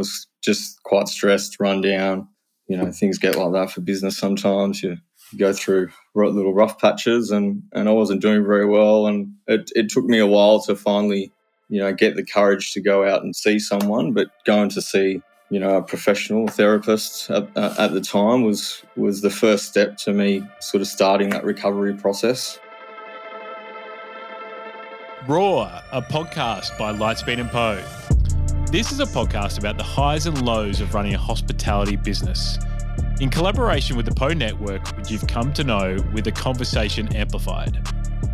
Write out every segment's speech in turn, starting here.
was just quite stressed, run down. You know, things get like that for business sometimes. You, go through little rough patches, and, and I wasn't doing very well. And it, it took me a while to finally, you know, get the courage to go out and see someone. But going to see, you know, a professional therapist at, at the time was was the first step to me sort of starting that recovery process. Raw, a podcast by Lightspeed and Poe. This is a podcast about the highs and lows of running a hospitality business. In collaboration with the Poe Network, which you've come to know with a conversation amplified.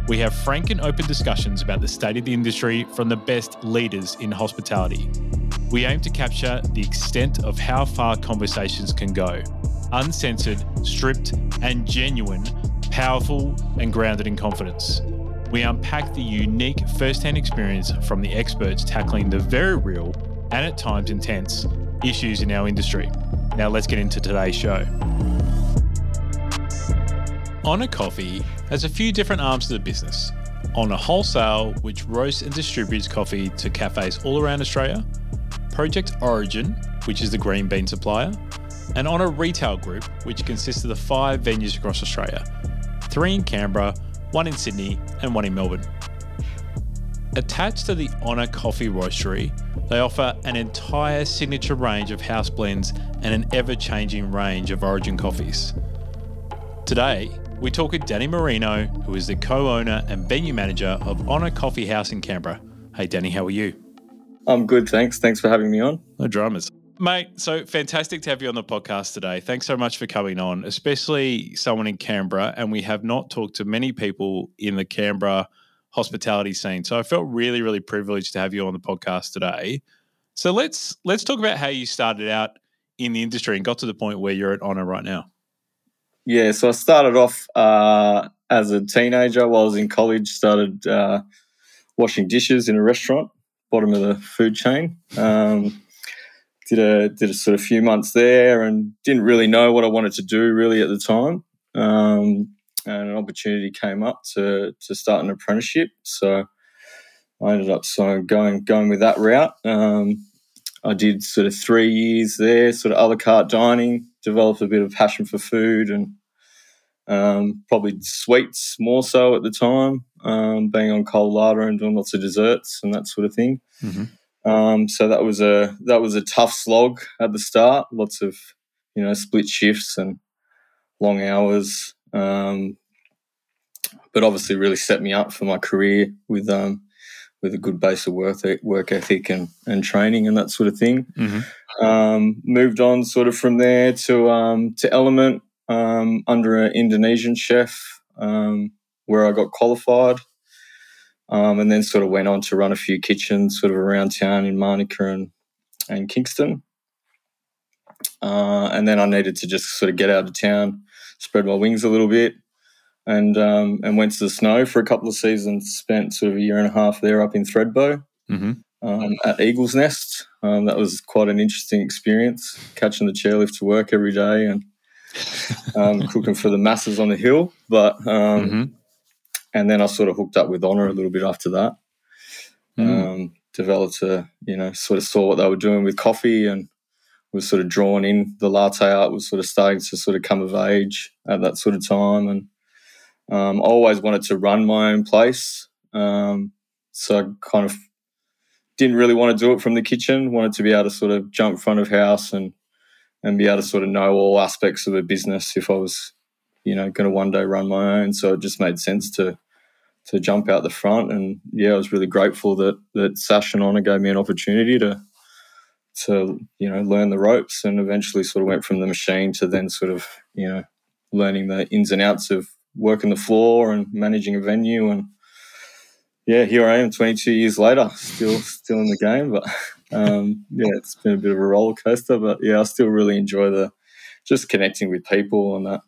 We have frank and open discussions about the state of the industry from the best leaders in hospitality. We aim to capture the extent of how far conversations can go uncensored, stripped, and genuine, powerful, and grounded in confidence. We unpack the unique first hand experience from the experts tackling the very real and at times intense issues in our industry. Now, let's get into today's show. Ona Coffee has a few different arms to the business. Ona Wholesale, which roasts and distributes coffee to cafes all around Australia, Project Origin, which is the green bean supplier, and Ona Retail Group, which consists of the five venues across Australia three in Canberra, one in Sydney, and one in Melbourne. Attached to the Ona Coffee Roastery, they offer an entire signature range of house blends and an ever changing range of origin coffees. Today, we talk with Danny Moreno, who is the co owner and venue manager of Ona Coffee House in Canberra. Hey, Danny, how are you? I'm good, thanks. Thanks for having me on. No dramas. Mate, so fantastic to have you on the podcast today. Thanks so much for coming on, especially someone in Canberra. And we have not talked to many people in the Canberra hospitality scene. So I felt really, really privileged to have you on the podcast today. So let's let's talk about how you started out in the industry and got to the point where you're at Ona right now. Yeah, so I started off uh, as a teenager while I was in college. Started uh, washing dishes in a restaurant, bottom of the food chain. Um, did a did a sort of few months there, and didn't really know what I wanted to do really at the time. Um, and an opportunity came up to to start an apprenticeship. So I ended up so going going with that route. Um, I did sort of three years there, sort of a la carte dining, developed a bit of passion for food and um, probably sweets more so at the time, um, being on cold larder and doing lots of desserts and that sort of thing. Mm-hmm. Um, so that was a that was a tough slog at the start. Lots of you know split shifts and long hours. Um, but obviously, really set me up for my career with um, with a good base of work work ethic and, and training and that sort of thing. Mm-hmm. Um, moved on sort of from there to um, to Element um, under an Indonesian chef um, where I got qualified. Um, and then sort of went on to run a few kitchens sort of around town in Manuka and, and Kingston. Uh, and then I needed to just sort of get out of town, spread my wings a little bit, and um, and went to the snow for a couple of seasons. Spent sort of a year and a half there up in Thredbo mm-hmm. um, at Eagle's Nest. Um, that was quite an interesting experience, catching the chairlift to work every day and um, cooking for the masses on the hill. But um, mm-hmm. And then I sort of hooked up with Ona a little bit after that. Mm. developed a you know sort of saw what they were doing with coffee and was sort of drawn in. The latte art was sort of starting to sort of come of age at that sort of time, and um, I always wanted to run my own place. Um, so I kind of didn't really want to do it from the kitchen. Wanted to be able to sort of jump front of house and and be able to sort of know all aspects of a business if I was, you know, going to one day run my own. So it just made sense to to jump out the front. And yeah, I was really grateful that that Sash and Ona gave me an opportunity to to you know learn the ropes and eventually sort of went from the machine to then sort of you know learning the ins and outs of working the floor and managing a venue. And yeah here i am 22 years later still still in the game. But um, yeah it's been a bit of a roller coaster. But yeah i still really enjoy the just connecting with people and that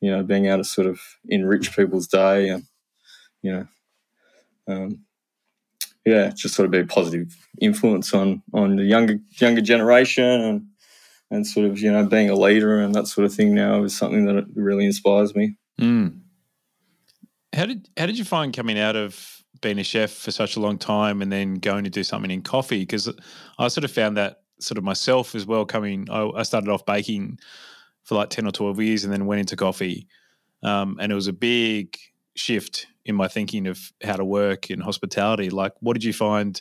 you know being able to sort of enrich people's day and you know um, yeah just sort of be a positive influence on on the younger younger generation and and sort of you know being a leader and that sort of thing now is something that really inspires me Mm. How did how did you find coming out of being a chef for such a long time and then going to do something in coffee? Because I sort of found that sort of myself as well. Coming, I, I started off baking for like ten or twelve years, and then went into coffee, um, and it was a big shift in my thinking of how to work in hospitality. Like, what did you find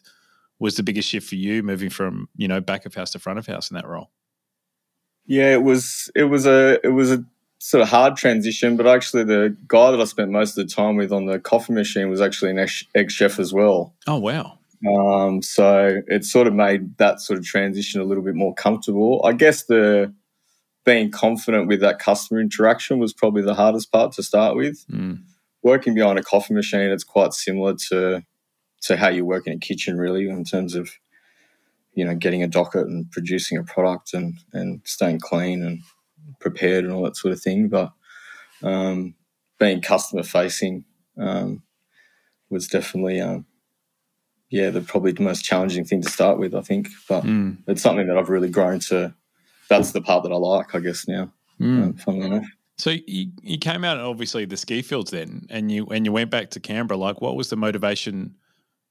was the biggest shift for you moving from you know back of house to front of house in that role? Yeah, it was it was a it was a sort of hard transition, but actually the guy that I spent most of the time with on the coffee machine was actually an ex chef as well. Oh wow! Um, so it sort of made that sort of transition a little bit more comfortable. I guess the being confident with that customer interaction was probably the hardest part to start with. Mm. Working behind a coffee machine, it's quite similar to to how you work in a kitchen, really, in terms of you know getting a docket and producing a product and and staying clean and prepared and all that sort of thing. But um, being customer facing um, was definitely, um, yeah, the probably the most challenging thing to start with. I think, but mm. it's something that I've really grown to. That's the part that I like, I guess now. Mm. funnily enough. So you, you came out obviously the ski fields then, and you and you went back to Canberra. Like, what was the motivation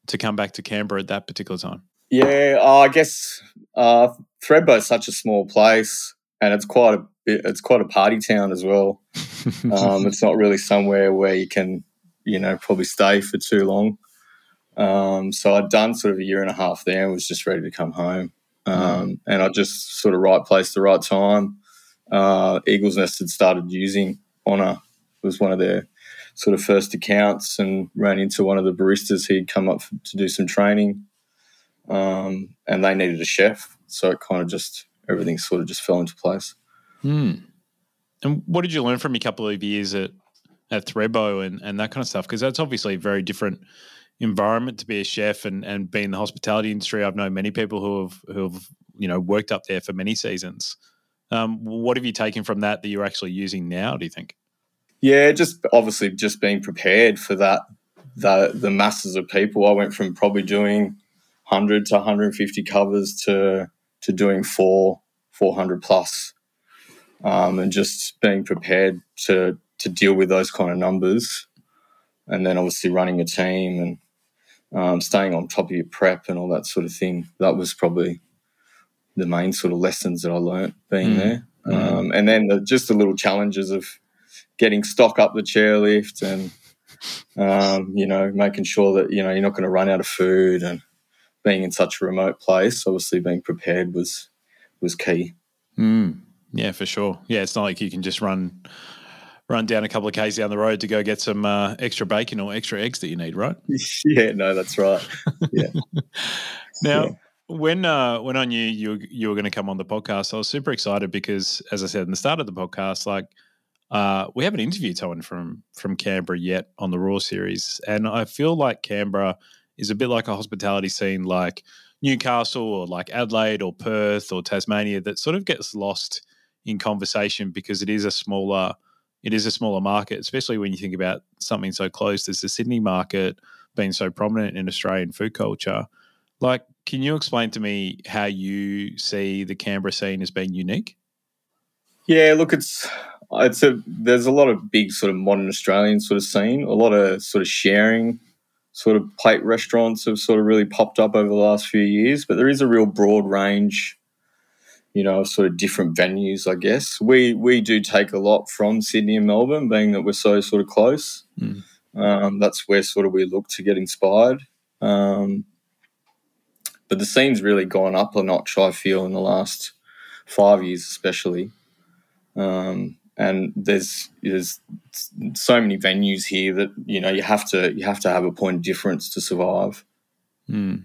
to come back to Canberra at that particular time? Yeah, uh, I guess uh, Thredbo is such a small place, and it's quite a bit, it's quite a party town as well. um, it's not really somewhere where you can, you know, probably stay for too long. Um, so I'd done sort of a year and a half there and was just ready to come home. Um, mm. And I just sort of right place, the right time. Uh, Eagles Nest had started using Ona. Was one of their sort of first accounts and ran into one of the baristas. He'd come up to do some training um, and they needed a chef. So it kind of just, everything sort of just fell into place. Hmm. And what did you learn from a couple of years at at Thredbo and, and that kind of stuff? Because that's obviously a very different environment to be a chef and, and be in the hospitality industry. I've known many people who have who have you know worked up there for many seasons. Um, what have you taken from that that you're actually using now? Do you think? Yeah, just obviously just being prepared for that the the masses of people. I went from probably doing hundred to 150 covers to to doing four 400 plus um, and just being prepared to to deal with those kind of numbers, and then obviously running a team and um, staying on top of your prep and all that sort of thing. That was probably the main sort of lessons that I learnt being mm. there. Mm. Um, and then the, just the little challenges of getting stock up the chairlift and um, you know making sure that you know you're not going to run out of food and being in such a remote place. Obviously, being prepared was was key. Mm. Yeah, for sure. Yeah, it's not like you can just run run down a couple of k's down the road to go get some uh, extra bacon or extra eggs that you need, right? yeah, no, that's right. Yeah. now, yeah. When uh, when I knew you you were going to come on the podcast, I was super excited because, as I said in the start of the podcast, like uh, we haven't interviewed someone from from Canberra yet on the Raw series, and I feel like Canberra is a bit like a hospitality scene, like Newcastle or like Adelaide or Perth or Tasmania, that sort of gets lost in conversation because it is a smaller it is a smaller market, especially when you think about something so close as the Sydney market being so prominent in Australian food culture. Like, can you explain to me how you see the Canberra scene as being unique? Yeah, look, it's it's a there's a lot of big sort of modern Australian sort of scene, a lot of sort of sharing sort of plate restaurants have sort of really popped up over the last few years, but there is a real broad range you know, sort of different venues, I guess. We we do take a lot from Sydney and Melbourne, being that we're so sort of close. Mm. Um, that's where sort of we look to get inspired. Um, but the scene's really gone up a notch, I feel, in the last five years, especially. Um, and there's there's so many venues here that you know you have to you have to have a point of difference to survive. Mm.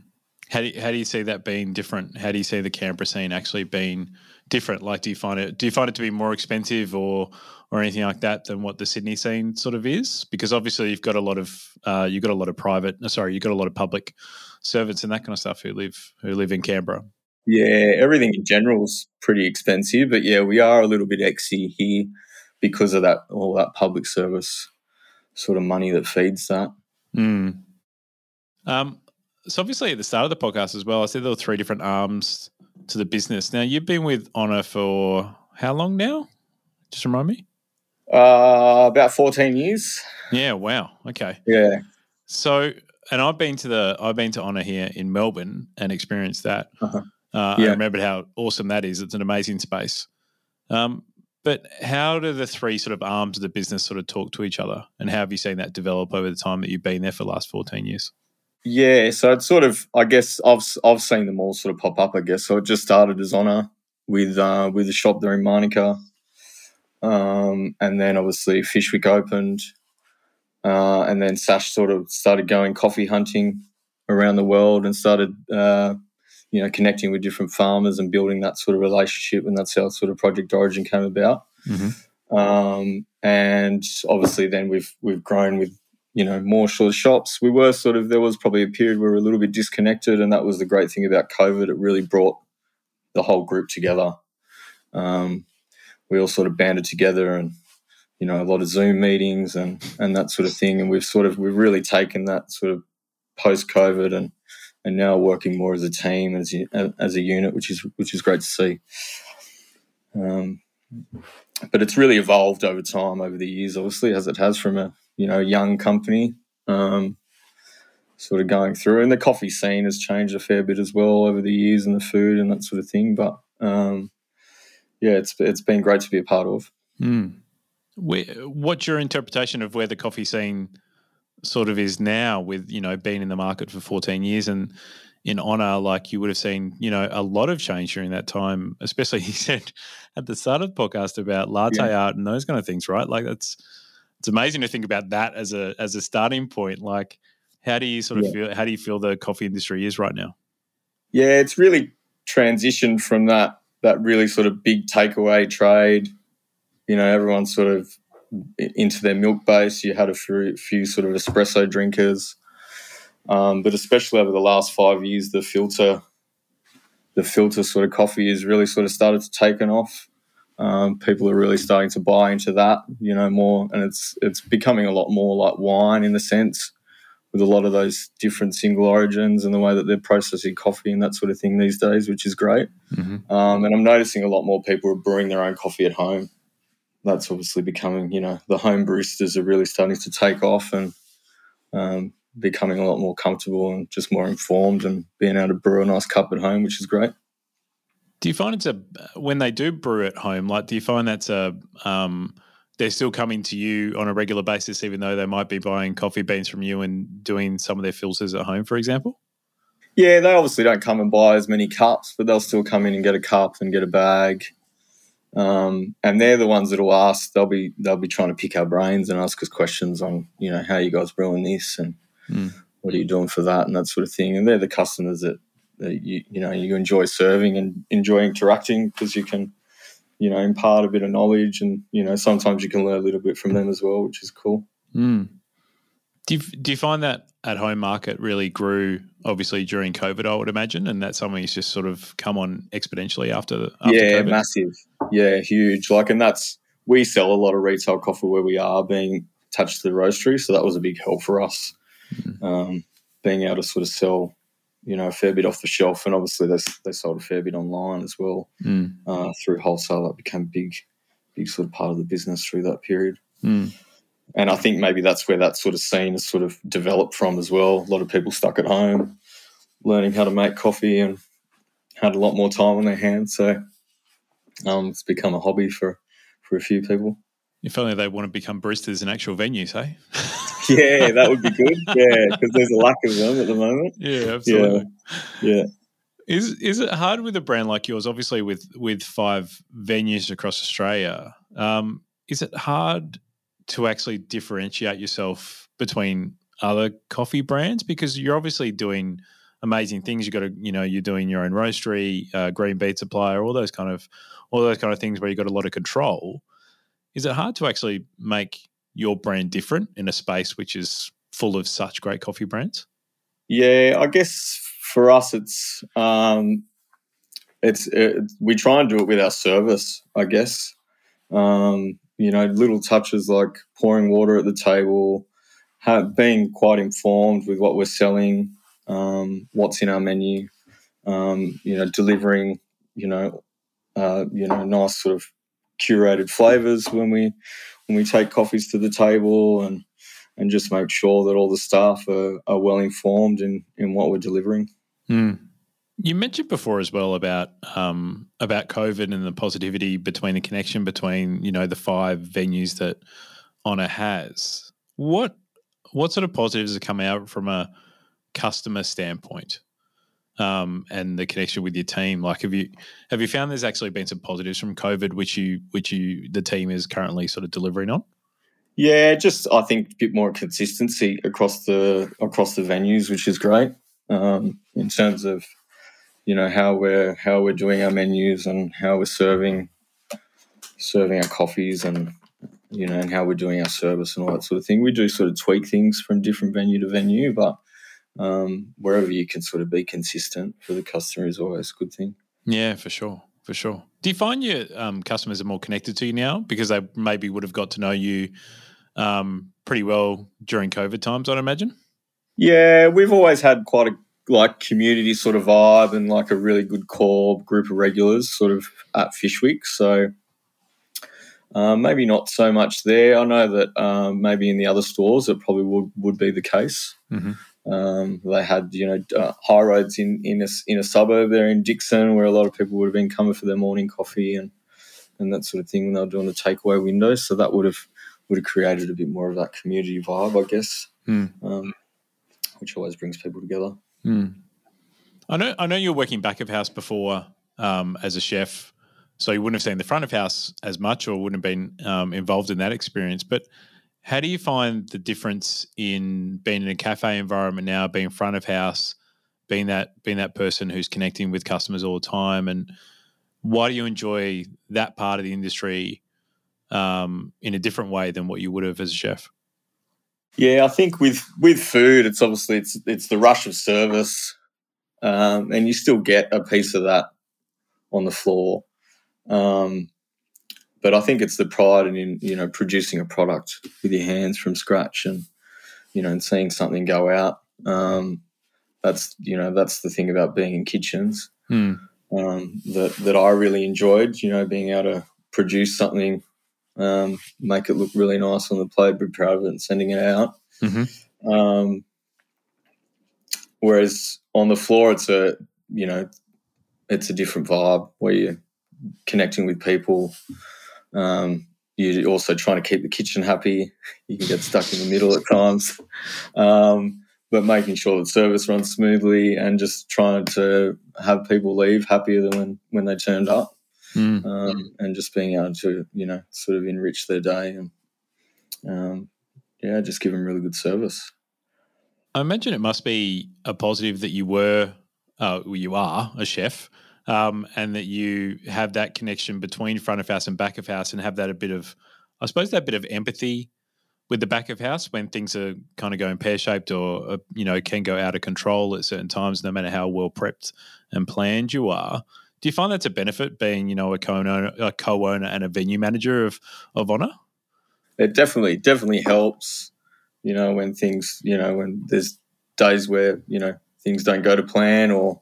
How do you, how do you see that being different? How do you see the Canberra scene actually being different? Like, do you find it do you find it to be more expensive or or anything like that than what the Sydney scene sort of is? Because obviously you've got a lot of uh, you've got a lot of private, sorry, you've got a lot of public servants and that kind of stuff who live who live in Canberra. Yeah, everything in general is pretty expensive, but yeah, we are a little bit exy here because of that all that public service sort of money that feeds that. Mm. Um, so obviously at the start of the podcast as well, I said there were three different arms to the business. Now you've been with Ona for how long now? Just remind me. Uh, about fourteen years. Yeah. Wow. Okay. Yeah. So, and I've been to the I've been to Ona here in Melbourne and experienced that. Uh-huh. Uh, yeah. I remembered how awesome that is. It's an amazing space. Um, but how do the three sort of arms of the business sort of talk to each other? And how have you seen that develop over the time that you've been there for the last 14 years? Yeah, so it's sort of, I guess I've I've seen them all sort of pop up. I guess so. It just started as Ona with uh, with a shop there in Manuka, um, and then obviously Fishwick opened, uh, and then Sash sort of started going coffee hunting around the world and started uh, you know, connecting with different farmers and building that sort of relationship. And that's how sort of Project Origin came about. Mm-hmm. Um, and obviously, then we've we've grown with you know more sort of shops. We were sort of there was probably a period where we were a little bit disconnected, and that was the great thing about COVID. It really brought the whole group together. Um, we all sort of banded together and you know a lot of zoom meetings and and that sort of thing and we've sort of we've really taken that sort of post covid and and now working more as a team as a, as a unit, which is which is great to see. Um, but it's really evolved over time, over the years, obviously, as it has from a you know young company, um, sort of going through. And the coffee scene has changed a fair bit as well over the years, and the food and that sort of thing. But um, yeah, it's it's been great to be a part of. Mm. What's your interpretation of where the coffee scene sort of is now with you know being in the market for 14 years and in Ona like you would have seen you know a lot of change during that time especially he said at the start of the podcast about latte yeah. art and those kind of things right like that's it's amazing to think about that as a as a starting point like how do you sort of yeah. feel how do you feel the coffee industry is right now yeah it's really transitioned from that that really sort of big takeaway trade you know everyone's sort of into their milk base. You had a few, few sort of espresso drinkers, um, but especially over the last five years, the filter, the filter sort of coffee has really sort of started to taken off. Um, people are really starting to buy into that, you know, more, and it's it's becoming a lot more like wine in the sense with a lot of those different single origins and the way that they're processing coffee and that sort of thing these days, which is great. Mm-hmm. Um, and I'm noticing a lot more people are brewing their own coffee at home that's obviously becoming, you know, the home baristas are really starting to take off and um, becoming a lot more comfortable and just more informed and being able to brew a nice cup at home, which is great. Do you find it's a when they do brew at home? Like, do you find that's a um, they're still coming to you on a regular basis, even though they might be buying coffee beans from you and doing some of their filters at home, for example? Yeah, they obviously don't come and buy as many cups, but they'll still come in and get a cup and get a bag. Um, and they're the ones that will ask. They'll be they'll be trying to pick our brains and ask us questions on you know how you guys brewing this and mm. what are you doing for that and that sort of thing. And they're the customers that, that you you know you enjoy serving and enjoy interacting because you can you know impart a bit of knowledge and you know sometimes you can learn a little bit from them as well, which is cool. Mm. Do you, do you find that at home market really grew obviously during COVID, I would imagine, and that's something that's just sort of come on exponentially after, after yeah, COVID? massive, yeah, huge. Like, and that's we sell a lot of retail coffee where we are being attached to the roastery, so that was a big help for us, mm-hmm. um, being able to sort of sell, you know, a fair bit off the shelf, and obviously they they sold a fair bit online as well mm. uh, through wholesale. That became big, big sort of part of the business through that period. Mm and I think maybe that's where that sort of scene has sort of developed from as well. A lot of people stuck at home, learning how to make coffee, and had a lot more time on their hands. So um, it's become a hobby for for a few people. If only they want to become baristas in actual venues, hey? yeah, that would be good. Yeah, because there's a lack of them at the moment. Yeah, absolutely. Yeah. yeah. Is is it hard with a brand like yours? Obviously, with with five venues across Australia, um, is it hard to actually differentiate yourself between other coffee brands because you're obviously doing amazing things. You got to, you know, you're doing your own roastery, uh, green bean supplier, all those kind of, all those kind of things where you've got a lot of control. Is it hard to actually make your brand different in a space which is full of such great coffee brands? Yeah, I guess for us, it's um, it's it, we try and do it with our service. I guess um, you know, little touches like pouring water at the table, have, being quite informed with what we're selling, um, what's in our menu, um, you know, delivering, you know, uh, you know, nice sort of curated flavors when we when we take coffees to the table and and just make sure that all the staff are, are well informed in in what we're delivering. Mm. You mentioned before as well about um, about COVID and the positivity between the connection between you know the five venues that Ona has. What what sort of positives have come out from a customer standpoint um, and the connection with your team? Like, have you have you found there's actually been some positives from COVID, which you which you the team is currently sort of delivering on? Yeah, just I think a bit more consistency across the across the venues, which is great um, in terms of you know how we're how we're doing our menus and how we're serving serving our coffees and you know and how we're doing our service and all that sort of thing. We do sort of tweak things from different venue to venue, but um, wherever you can sort of be consistent for the customer is always a good thing. Yeah, for sure, for sure. Do you find your um, customers are more connected to you now because they maybe would have got to know you um, pretty well during COVID times? I'd imagine. Yeah, we've always had quite a like community sort of vibe and like a really good core group of regulars sort of at Fishwick. So um, maybe not so much there. I know that um, maybe in the other stores it probably would, would be the case. Mm-hmm. Um, they had you know uh, high roads in in a, in a suburb there in Dickson where a lot of people would have been coming for their morning coffee and and that sort of thing when they were doing the takeaway windows. So that would have would have created a bit more of that community vibe, I guess, mm. which always brings people together. Mm. I know. I know you were working back of house before um, as a chef, so you wouldn't have seen the front of house as much, or wouldn't have been um, involved in that experience. But how do you find the difference in being in a cafe environment now, being front of house, being that being that person who's connecting with customers all the time, and why do you enjoy that part of the industry um, in a different way than what you would have as a chef? Yeah, I think with with food, it's obviously it's it's the rush of service, um, and you still get a piece of that on the floor. Um, but I think it's the pride in you know producing a product with your hands from scratch, and you know, and seeing something go out. Um, that's you know that's the thing about being in kitchens hmm. um, that that I really enjoyed. You know, being able to produce something um, make it look really nice on the plate, be proud of it, and sending it out. Mm-hmm. Um, whereas on the floor, it's a you know, it's a different vibe where you're connecting with people. Um, you're also trying to keep the kitchen happy. You can get stuck in the middle at times, um, but making sure that service runs smoothly and just trying to have people leave happier than when, when they turned up mm. um, and just being able to you know sort of enrich their day and um, yeah, just give them really good service. I imagine it must be a positive that you were, uh, you are a chef, um, and that you have that connection between front of house and back of house, and have that a bit of, I suppose, that bit of empathy with the back of house when things are kind of going pear shaped or uh, you know can go out of control at certain times, no matter how well prepped and planned you are. Do you find that's a benefit being, you know, a co-owner, a co-owner and a venue manager of of Ona? It definitely definitely helps. You know, when things, you know, when there's days where you know things don't go to plan or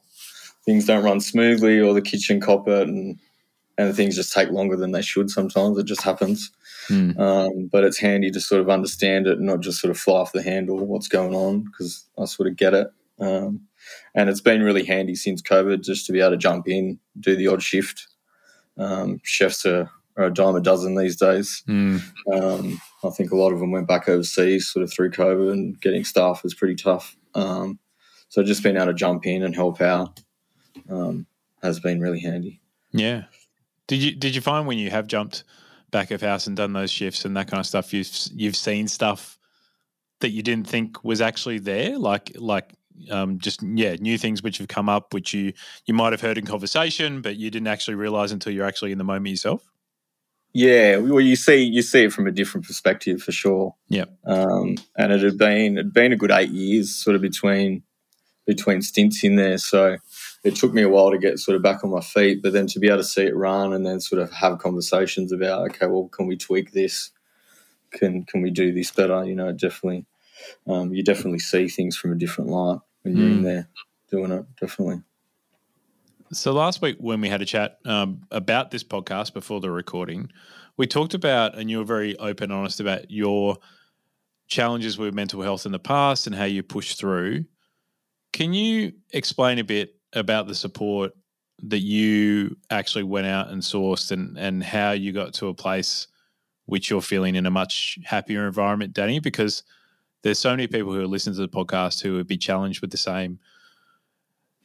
things don't run smoothly or the kitchen cop it and and things just take longer than they should sometimes it just happens mm. um, but it's handy to sort of understand it and not just sort of fly off the handle what's going on because i sort of get it um, and it's been really handy since COVID just to be able to jump in, do the odd shift. Um, chefs are, are, a dime a dozen these days. Mm. Um, I think a lot of them went back overseas sort of through COVID, and getting staff was pretty tough. Um, so just being able to jump in and help out um, has been really handy. Yeah. Did you did you find when you have jumped back of house and done those shifts and that kind of stuff, you've you've seen stuff that you didn't think was actually there, like like um, just yeah new things which have come up which you you might have heard in conversation but you didn't actually realize until you're actually in the moment yourself? Yeah. Well you see you see it from a different perspective for sure. Yeah. Um, and it had been it had been a good eight years sort of between between stints in there. So it took me a while to get sort of back on my feet but then to be able to see it run and then sort of have conversations about okay well can we tweak this can can we do this better you know definitely um, you definitely see things from a different light when you're mm. in hmm. there doing it. Definitely. So last week when we had a chat um, about this podcast before the recording, we talked about, and you were very open, and honest about your challenges with mental health in the past and how you pushed through. Can you explain a bit about the support that you actually went out and sourced and, and how you got to a place which you're feeling in a much happier environment, Danny, because there's so many people who listen to the podcast who would be challenged with the same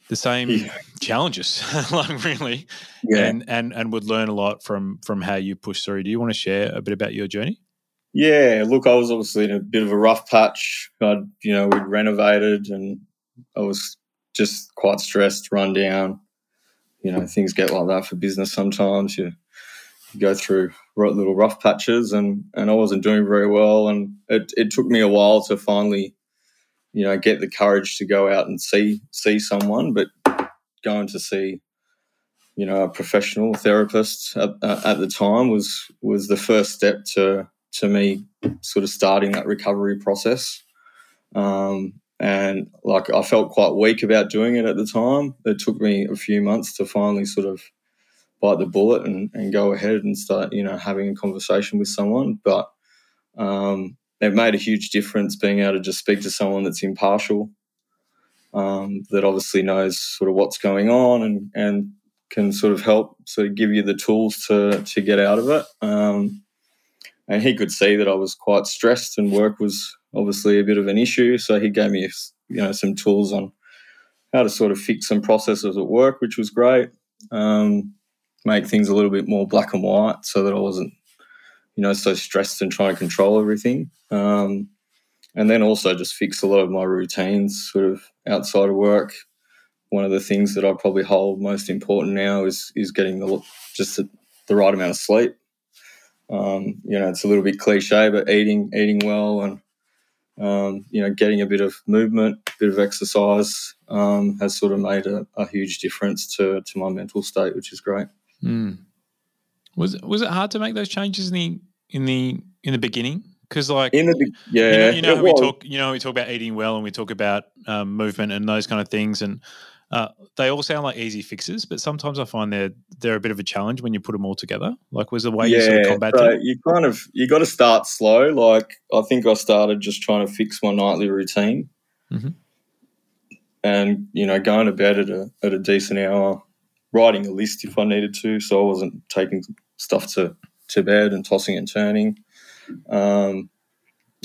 the same yeah. challenges, like really, yeah. and and and would learn a lot from from how you push through. Do you want to share a bit about your journey? Yeah, look, I was obviously in a bit of a rough patch. I'd you know we'd renovated, and I was just quite stressed, run down. You know, things get like that for business sometimes. You, you go through little rough patches, and and I wasn't doing very well, and it it took me a while to finally you know get the courage to go out and see see someone but going to see you know a professional therapist at, at the time was was the first step to to me sort of starting that recovery process um, and like I felt quite weak about doing it at the time. It took me a few months to finally sort of bite the bullet and, and go ahead and start, you know, having a conversation with someone. But um, it made a huge difference being able to just speak to someone that's impartial, um, that obviously knows sort of what's going on and, and can sort of help sort of give you the tools to, to get out of it. Um, and he could see that I was quite stressed and work was obviously a bit of an issue. So he gave me, you know, some tools on how to sort of fix some processes at work, which was great. Um, make things a little bit more black and white so that I wasn't you know, so stressed and trying to control everything. Um, and then also just fix a lot of my routines sort of outside of work. One of the things that I probably hold most important now is is getting the just the, the right amount of sleep. Um, you know, it's a little bit cliche, but eating eating well and um, you know, getting a bit of movement, a bit of exercise um, has sort of made a, a, huge difference to to my mental state, which is great. Mm. Was was it hard to make those changes in the in the in the beginning? Because like in the yeah, you know, you know we talk you know we talk about eating well and we talk about um, movement and those kind of things and. Uh, they all sound like easy fixes, but sometimes I find they're they're a bit of a challenge when you put them all together. Like, was the way yeah, you sort of combat so it? You kind of you got to start slow. Like, I think I started just trying to fix my nightly routine, mm-hmm. and you know, going to bed at a at a decent hour, writing a list if I needed to, so I wasn't taking stuff to to bed and tossing and turning. Um,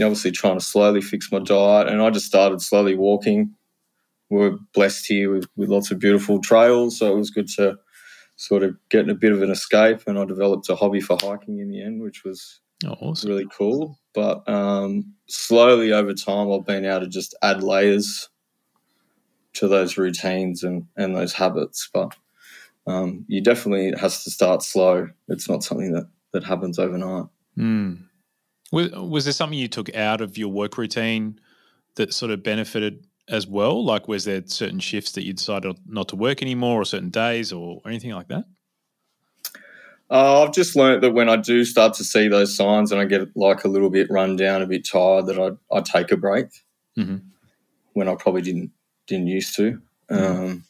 obviously, trying to slowly fix my diet, and I just started slowly walking. We're blessed here with, with lots of beautiful trails, so it was good to sort of get a bit of an escape. And I developed a hobby for hiking in the end, which was oh, awesome. really cool. But um, slowly over time, I've been able to just add layers to those routines and, and those habits. But um, you definitely has to start slow. It's not something that that happens overnight. Mm. Was, was there something you took out of your work routine that sort of benefited as well? Like, was there certain shifts that you decided not to work anymore, or certain days, or, or anything like that? Uh, I've just learned that when I do start to see those signs and I get like a little bit run down, a bit tired, that I I take a break mm-hmm. when I probably didn't didn't used to. Mm-hmm. Um,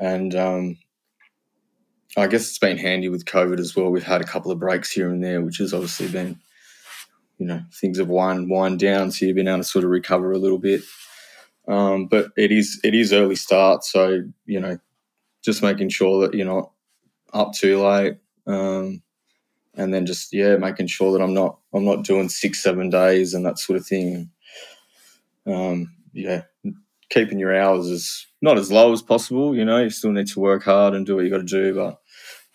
and um, I guess it's been handy with COVID as well. We've had a couple of breaks here and there, which has obviously been, you know, things have wind wind down, so you've been able to sort of recover a little bit. Um, but it is it is early start, so you know, just making sure that you're not up too late, um, and then just yeah, making sure that I'm not I'm not doing six seven days and that sort of thing. Um, yeah, keeping your hours as not as low as possible. You know, you still need to work hard and do what you got to do, but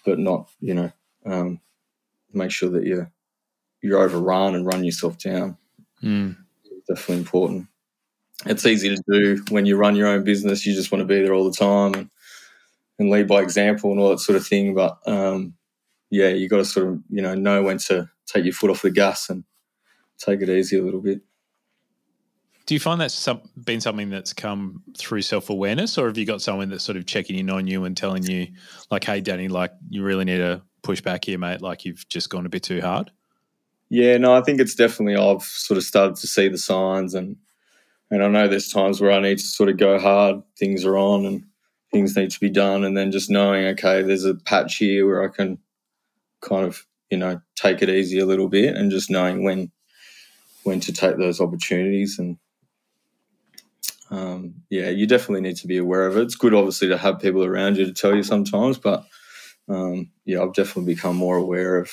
but not you know um, make sure that you you're overrun and run yourself down. Mm. Definitely important. It's easy to do when you run your own business. You just want to be there all the time and, and lead by example and all that sort of thing. But um, yeah, you got to sort of you know know when to take your foot off the gas and take it easy a little bit. Do you find that's some, been something that's come through self awareness, or have you got someone that's sort of checking in on you and telling you, like, "Hey, Danny, like, you really need to push back here, mate. Like, you've just gone a bit too hard." Yeah, no, I think it's definitely I've sort of started to see the signs, and and I know there's times where I need to sort of go hard. Things are on, and things need to be done, and then just knowing, okay, there's a patch here where I can kind of you know take it easy a little bit, and just knowing when when to take those opportunities and um, yeah, you definitely need to be aware of it. It's good, obviously, to have people around you to tell you sometimes, but um, yeah, I've definitely become more aware of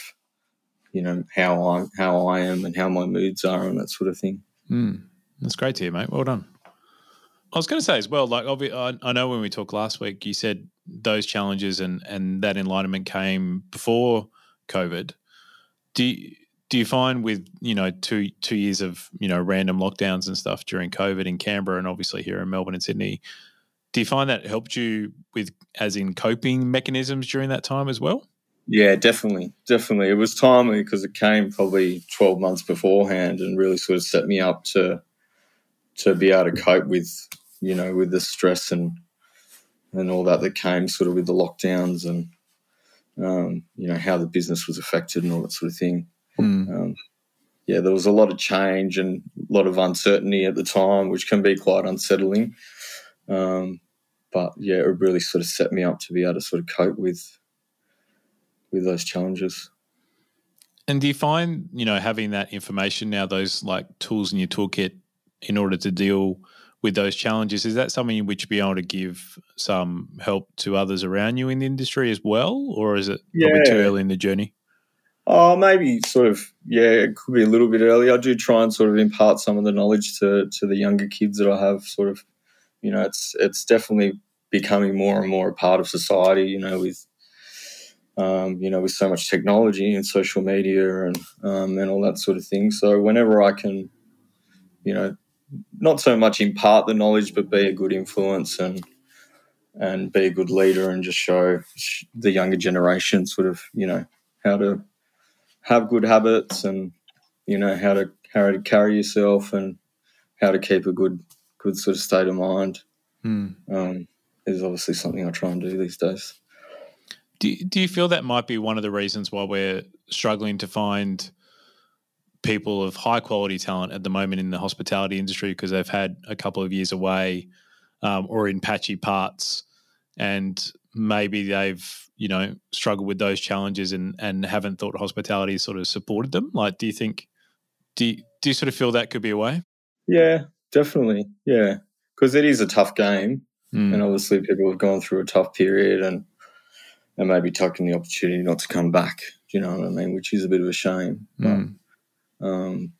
you know how I how I am and how my moods are and that sort of thing. Mm, that's great to hear, mate. Well done. I was going to say as well, like I, I know when we talked last week, you said those challenges and and that enlightenment came before COVID. Do you, do you find with you know two two years of you know random lockdowns and stuff during COVID in Canberra and obviously here in Melbourne and Sydney, do you find that helped you with as in coping mechanisms during that time as well? Yeah, definitely, definitely. It was timely because it came probably twelve months beforehand and really sort of set me up to to be able to cope with you know with the stress and and all that that came sort of with the lockdowns and um, you know how the business was affected and all that sort of thing. Mm. Um, yeah, there was a lot of change and a lot of uncertainty at the time, which can be quite unsettling. Um, but yeah, it really sort of set me up to be able to sort of cope with with those challenges. And do you find, you know, having that information now, those like tools in your toolkit in order to deal with those challenges, is that something in which be able to give some help to others around you in the industry as well? Or is it yeah. probably too early in the journey? Oh, maybe sort of, yeah, it could be a little bit early. I do try and sort of impart some of the knowledge to, to the younger kids that I have sort of, you know, it's, it's definitely becoming more and more a part of society, you know, with, um, you know, with so much technology and social media and, um, and all that sort of thing. So whenever I can, you know, not so much impart the knowledge, but be a good influence and, and be a good leader and just show the younger generation sort of, you know, how to, have good habits and you know how to how to carry yourself and how to keep a good good sort of state of mind mm. um, is obviously something I try and do these days. Do Do you feel that might be one of the reasons why we're struggling to find people of high quality talent at the moment in the hospitality industry? Because they've had a couple of years away um, or in patchy parts, and maybe they've you know struggled with those challenges and and haven't thought hospitality sort of supported them. Like do you think do you, do you sort of feel that could be a way? Yeah definitely. Yeah. Because it is a tough game mm. and obviously people have gone through a tough period and and maybe taking the opportunity not to come back Do you know what i mean which is a bit of a shame mm. but, um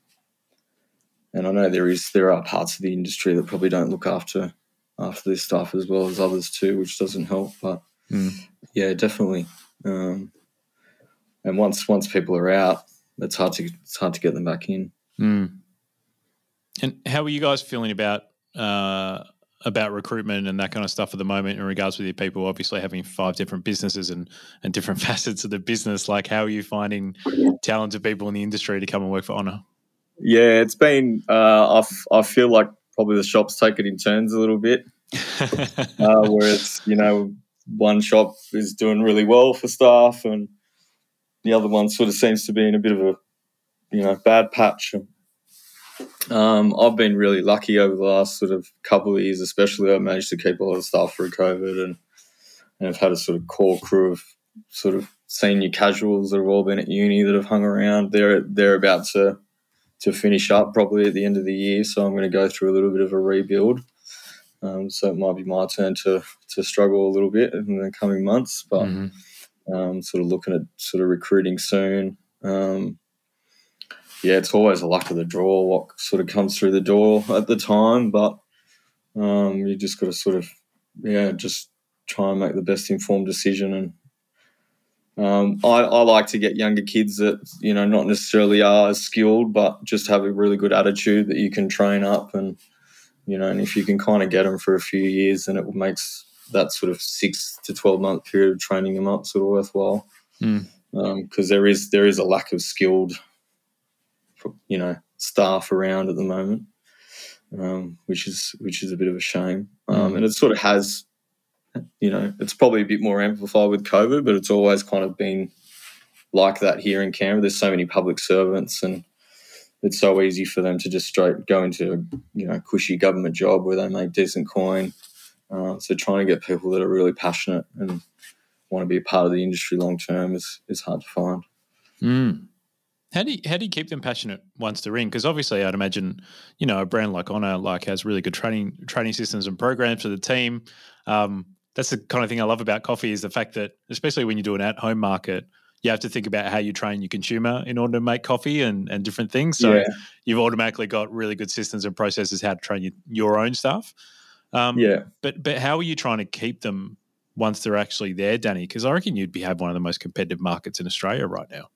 and i know there is there are parts of the industry that probably don't look after after this stuff as well as others too, which doesn't help. But mm. yeah, definitely. Um, and once once people are out, it's hard to it's hard to get them back in. Mm. And how are you guys feeling about uh, about recruitment and that kind of stuff at the moment in regards with your people? Obviously, having five different businesses and and different facets of the business. Like, how are you finding talented people in the industry to come and work for Ona? Yeah, it's been. Uh, I, I feel like probably the shops take it in turns a little bit. uh, where it's you know one shop is doing really well for staff and the other one sort of seems to be in a bit of a you know bad patch. Um, I've been really lucky over the last sort of couple of years, especially. I've managed to keep a lot of staff through COVID, and, and I've had a sort of core crew of sort of senior casuals that have all been at uni that have hung around. They're they're about to to finish up probably at the end of the year. So I'm going to go through a little bit of a rebuild. Um, so it might be my turn to to struggle a little bit in the coming months, but mm-hmm. um, sort of looking at sort of recruiting soon. Um, yeah, it's always a luck of the draw what sort of comes through the door at the time, but um, you just got to sort of yeah just try and make the best informed decision and um, I, I, like to get younger kids that you know not necessarily are as skilled, but just have a really good attitude that you can train up, and you know, and if you can kind of get them for a few years, then it makes that sort of six to twelve month period of training them up sort of worthwhile. Because mm. um, there is there is a lack of skilled, you know, staff around at the moment, um, which is which is a bit of a shame, mm. and it sort of has you know, it's probably a bit more amplified with COVID, but it's always kind of been like that here in Canberra. There's so many public servants, and it's so easy for them to just straight go into a you know cushy government job where they make decent coin. Uh, so trying to get people that are really passionate and want to be a part of the industry long term is is hard to find. Mm. How do you, how do you keep them passionate once they're in? Because obviously, I'd imagine you know a brand like Ona like has really good training training systems and programs for the team. Um, that's the kind of thing I love about coffee is the fact that especially when you do an at home market, you have to think about how you train your consumer in order to make coffee and, and different things. So yeah. you've automatically got really good systems and processes how to train your, your own stuff. Um, yeah. But but how are you trying to keep them once they're actually there, Danny? Because I reckon you'd be have one of the most competitive markets in Australia right now.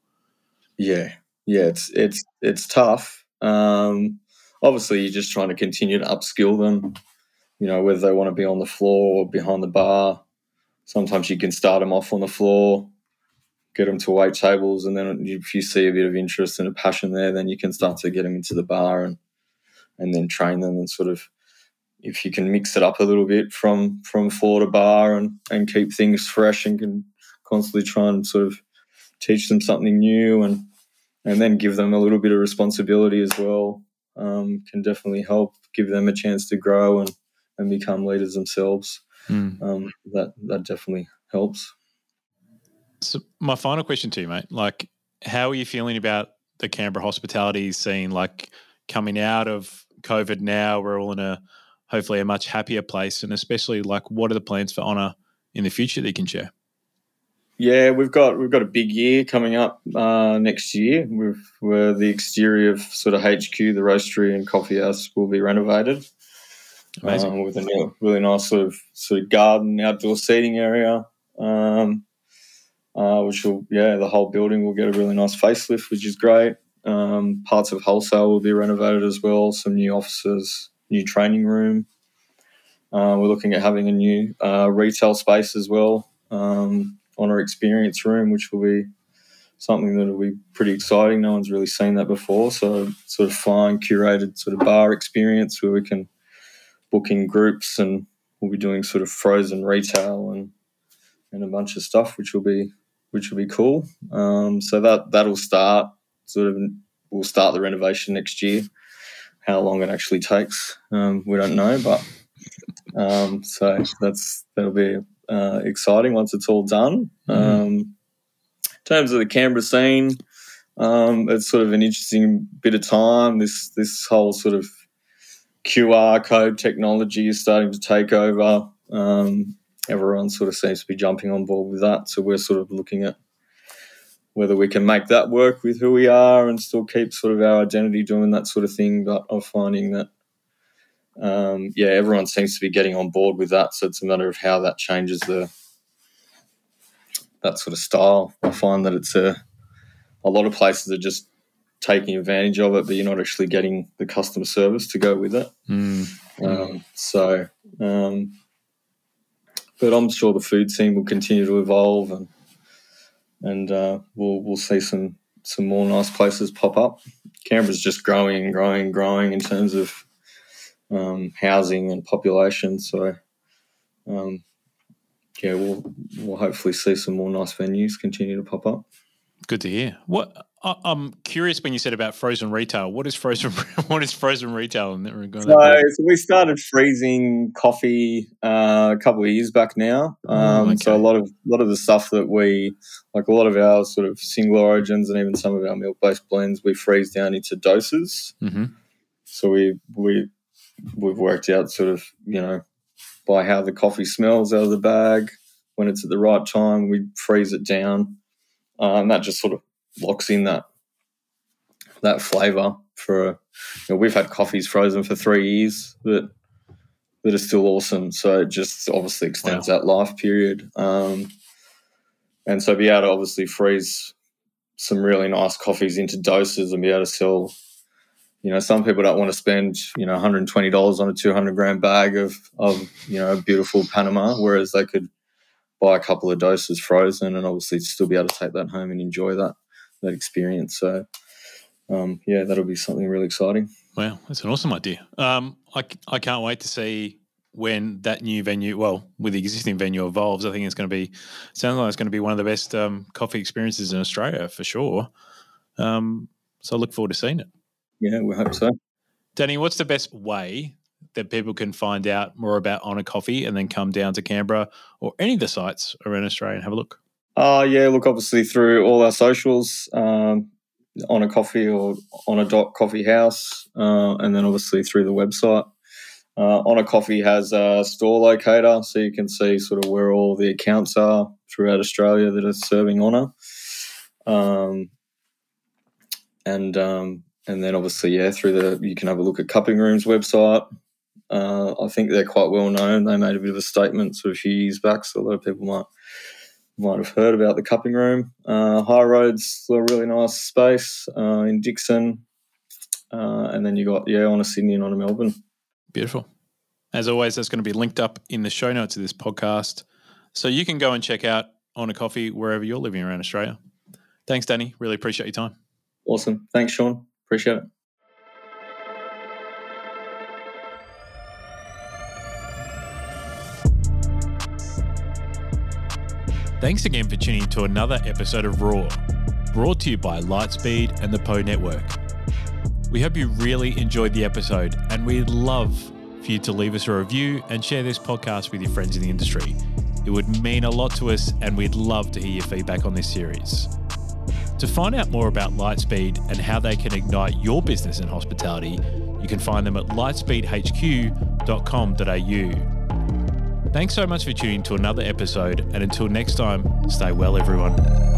Yeah, yeah, it's it's it's tough. Um, obviously, you're just trying to continue to upskill them. You know, whether they want to be on the floor or behind the bar. Sometimes you can start them off on the floor get them to wait tables, and then if you see a bit of interest and a passion there, then you can start to get them into the bar and and then train them and sort of if you can mix it up a little bit from from floor to bar and and keep things fresh and can constantly try and sort of teach them something new and and then give them a little bit of responsibility as well um, can definitely help give them a chance to grow and and become leaders themselves. Mm. Um, that that definitely helps. So my final question to you, mate, like how are you feeling about the Canberra hospitality scene? Like coming out of COVID now, we're all in a hopefully a much happier place, and especially like what are the plans for Ona in the future that you can share? Yeah, we've got we've got a big year coming up uh, next year. We've where the exterior of sort of HQ, the roastery and coffee house will be renovated. Amazing. Um, with a new, really nice sort of sort of garden, outdoor seating area. Um, uh, which will, yeah, the whole building will get a really nice facelift, which is great. Um, parts of wholesale will be renovated as well, some new offices, new training room. Uh, we're looking at having a new uh, retail space as well um, on our experience room, which will be something that will be pretty exciting. No one's really seen that before. So, sort of fine, curated sort of bar experience where we can book in groups and we'll be doing sort of frozen retail and and a bunch of stuff, which will be which will be cool. Um, so that that'll start sort of we'll start the renovation next year. How long it actually takes, um, we don't know, but um, so that's that'll be uh, exciting once it's all done. Mm. in terms of the Canberra scene, um, it's sort of an interesting bit of time. This this whole sort of QR code technology is starting to take over. Um, everyone sort of seems to be jumping on board with that. So we're sort of looking at whether we can make that work with who we are and still keep sort of our identity doing that sort of thing. But I'm finding that, um, yeah, everyone seems to be getting on board with that. So it's a matter of how that changes the that sort of style. I find that it's a a lot of places are just taking advantage of it, but you're not actually getting the customer service to go with it. Mm. Um, so um, but I'm sure the food scene will continue to evolve, and and uh, we'll we'll see some some more nice places pop up. Canberra's just growing and growing and growing in terms of um, housing and population. So, um, yeah, we'll we'll hopefully see some more nice venues continue to pop up. Good to hear. What I'm curious when you said about frozen retail. What is frozen? What is frozen retail? In that regard? So, so we started freezing coffee uh, a couple of years back now. Oh, um, oh, okay. So a lot of a lot of the stuff that we like, a lot of our sort of single origins and even some of our milk based blends, we freeze down into doses. Mm-hmm. So we we we've worked out sort of you know by how the coffee smells out of the bag when it's at the right time. We freeze it down, uh, and that just sort of locks in that that flavor for you know, we've had coffees frozen for three years that that are still awesome. So it just obviously extends wow. that life period. Um, and so be able to obviously freeze some really nice coffees into doses and be able to sell. You know, some people don't want to spend you know 120 dollars on a 200 gram bag of of you know beautiful Panama, whereas they could buy a couple of doses frozen and obviously still be able to take that home and enjoy that that experience. So, um, yeah, that'll be something really exciting. Wow, that's an awesome idea. Um, I, I can't wait to see when that new venue, well, with the existing venue evolves. I think it's going to be, sounds like it's going to be one of the best um, coffee experiences in Australia for sure. Um, so I look forward to seeing it. Yeah, we hope so. Danny, what's the best way that people can find out more about Ona Coffee and then come down to Canberra or any of the sites around Australia and have a look? Uh, yeah, look, obviously through all our socials, um, Ona coffee or Ona dot coffee house, uh, and then obviously through the website. Uh, Ona coffee has a store locator, so you can see sort of where all the accounts are throughout Australia that are serving Ona. Um, and um, and then obviously yeah, through the you can have a look at Cupping Room's website. Uh, I think they're quite well known. They made a bit of a statement sort of a few years back, so a lot of people might might have heard about the Cupping Room. Uh, High Road's a really nice space uh, in Dickson, uh, and then you got yeah Ona Sydney and Ona Melbourne. Beautiful. As always, that's going to be linked up in the show notes of this podcast, so you can go and check out Ona coffee wherever you're living around Australia. Thanks, Danny. Really appreciate your time. Awesome. Thanks, Sean. Appreciate it. Thanks again for tuning to another episode of Raw, brought to you by Lightspeed and the POH Network. We hope you really enjoyed the episode, and we'd love for you to leave us a review and share this podcast with your friends in the industry. It would mean a lot to us, and we'd love to hear your feedback on this series. To find out more about Lightspeed and how they can ignite your business in hospitality, you can find them at lightspeedhq.com.au. Thanks so much for tuning to another episode, and until next time, stay well, everyone.